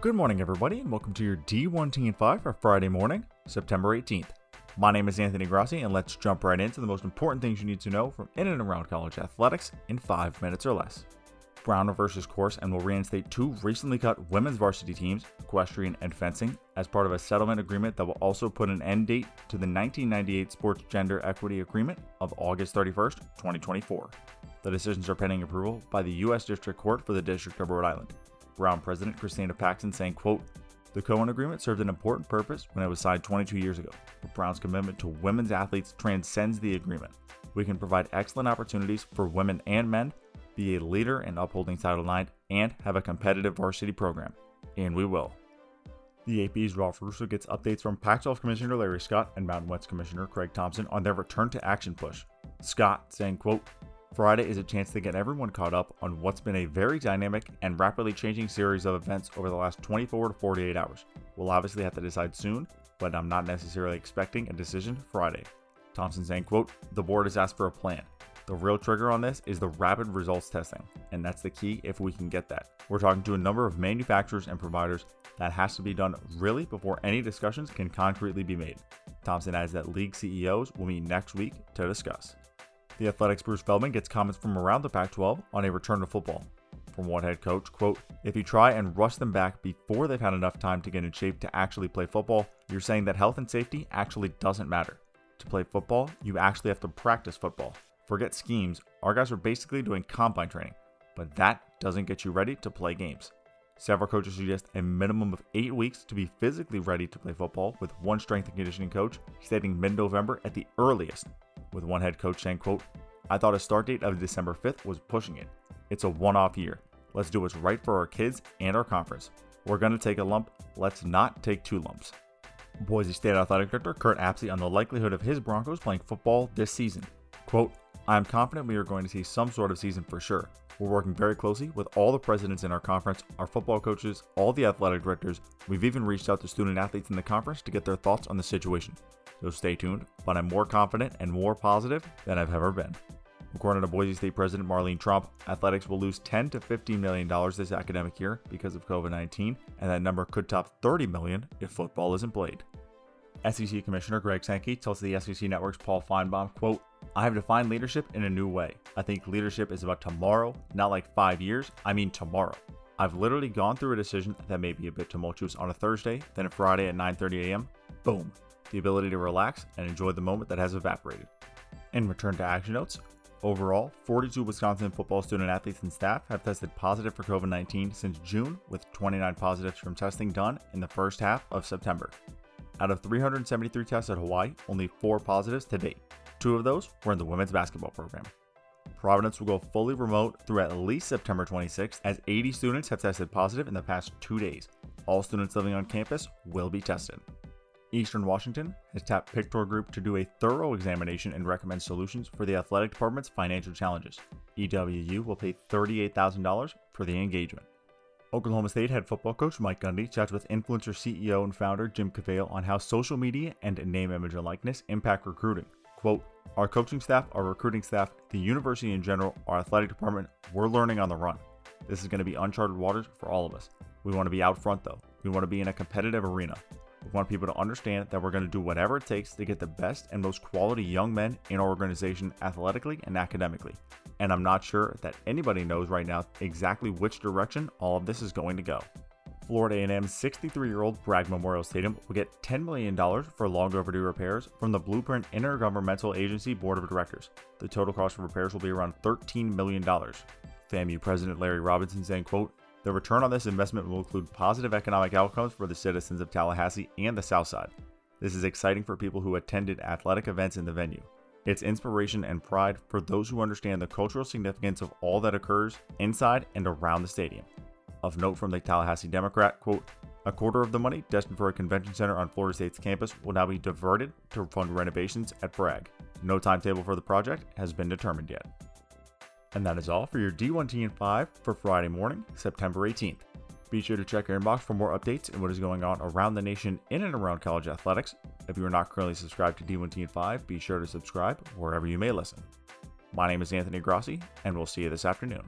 Good morning, everybody, and welcome to your D1 Team 5 for Friday morning, September 18th. My name is Anthony Grassi, and let's jump right into the most important things you need to know from in and around college athletics in five minutes or less. Brown reverses course and will reinstate two recently cut women's varsity teams, equestrian and fencing, as part of a settlement agreement that will also put an end date to the 1998 Sports Gender Equity Agreement of August 31st, 2024. The decisions are pending approval by the U.S. District Court for the District of Rhode Island. Brown President Christina Paxson saying, quote, the Cohen Agreement served an important purpose when it was signed 22 years ago, but Brown's commitment to women's athletes transcends the agreement. We can provide excellent opportunities for women and men, be a leader in upholding Title IX, and have a competitive varsity program. And we will. The AP's Ralph Russo gets updates from Pac 12 Commissioner Larry Scott and Mountain West Commissioner Craig Thompson on their return to action push. Scott saying, quote, Friday is a chance to get everyone caught up on what's been a very dynamic and rapidly changing series of events over the last 24 to 48 hours. We'll obviously have to decide soon, but I'm not necessarily expecting a decision Friday. Thompson saying, quote, The board has asked for a plan. The real trigger on this is the rapid results testing, and that's the key if we can get that. We're talking to a number of manufacturers and providers that has to be done really before any discussions can concretely be made. Thompson adds that league CEOs will meet next week to discuss. The Athletic's Bruce Feldman gets comments from around the Pac 12 on a return to football. From one head coach, quote, if you try and rush them back before they've had enough time to get in shape to actually play football, you're saying that health and safety actually doesn't matter. To play football, you actually have to practice football. Forget schemes, our guys are basically doing combine training, but that doesn't get you ready to play games. Several coaches suggest a minimum of eight weeks to be physically ready to play football, with one strength and conditioning coach stating mid November at the earliest with one head coach saying, quote, I thought a start date of December 5th was pushing it. It's a one-off year. Let's do what's right for our kids and our conference. We're going to take a lump. Let's not take two lumps. Boise State Athletic Director Curt Apsey on the likelihood of his Broncos playing football this season. Quote, I am confident we are going to see some sort of season for sure. We're working very closely with all the presidents in our conference, our football coaches, all the athletic directors. We've even reached out to student athletes in the conference to get their thoughts on the situation so stay tuned, but I'm more confident and more positive than I've ever been. According to Boise State President Marlene Tromp, athletics will lose 10 to 15 million dollars this academic year because of COVID-19, and that number could top 30 million if football isn't played. SEC Commissioner Greg Sankey tells the SEC Network's Paul Finebaum, quote, I have defined leadership in a new way. I think leadership is about tomorrow, not like five years. I mean tomorrow. I've literally gone through a decision that may be a bit tumultuous on a Thursday, then a Friday at 9:30 a.m. Boom the ability to relax and enjoy the moment that has evaporated. In return to action notes, overall, 42 Wisconsin football student athletes and staff have tested positive for COVID 19 since June, with 29 positives from testing done in the first half of September. Out of 373 tests at Hawaii, only four positives to date. Two of those were in the women's basketball program. Providence will go fully remote through at least September 26th, as 80 students have tested positive in the past two days. All students living on campus will be tested. Eastern Washington has tapped Pictor Group to do a thorough examination and recommend solutions for the athletic department's financial challenges. EWU will pay $38,000 for the engagement. Oklahoma State head football coach Mike Gundy chats with INFLCR CEO and founder Jim Cavale on how social media and name, image, and likeness impact recruiting. Quote, Our coaching staff, our recruiting staff, the university in general, our athletic department, we're learning on the run. This is going to be uncharted waters for all of us. We want to be out front though. We want to be in a competitive arena. We want people to understand that we're going to do whatever it takes to get the best and most quality young men in our organization athletically and academically. And I'm not sure that anybody knows right now exactly which direction all of this is going to go. Florida A&M's 63-year-old Bragg Memorial Stadium will get $10 million for long overdue repairs from the Blueprint Intergovernmental Agency Board of Directors. The total cost for repairs will be around $13 million. FAMU President Larry Robinson saying, quote, the return on this investment will include positive economic outcomes for the citizens of Tallahassee and the South Side. This is exciting for people who attended athletic events in the venue. It's inspiration and pride for those who understand the cultural significance of all that occurs inside and around the stadium. Of note from the Tallahassee Democrat, quote, a quarter of the money destined for a convention center on Florida State's campus will now be diverted to fund renovations at Bragg. No timetable for the project has been determined yet. And that is all for your D1 Team 5 for Friday morning, September 18th. Be sure to check your inbox for more updates and what is going on around the nation in and around college athletics. If you are not currently subscribed to D1 Team 5, be sure to subscribe wherever you may listen. My name is Anthony Grassi, and we'll see you this afternoon.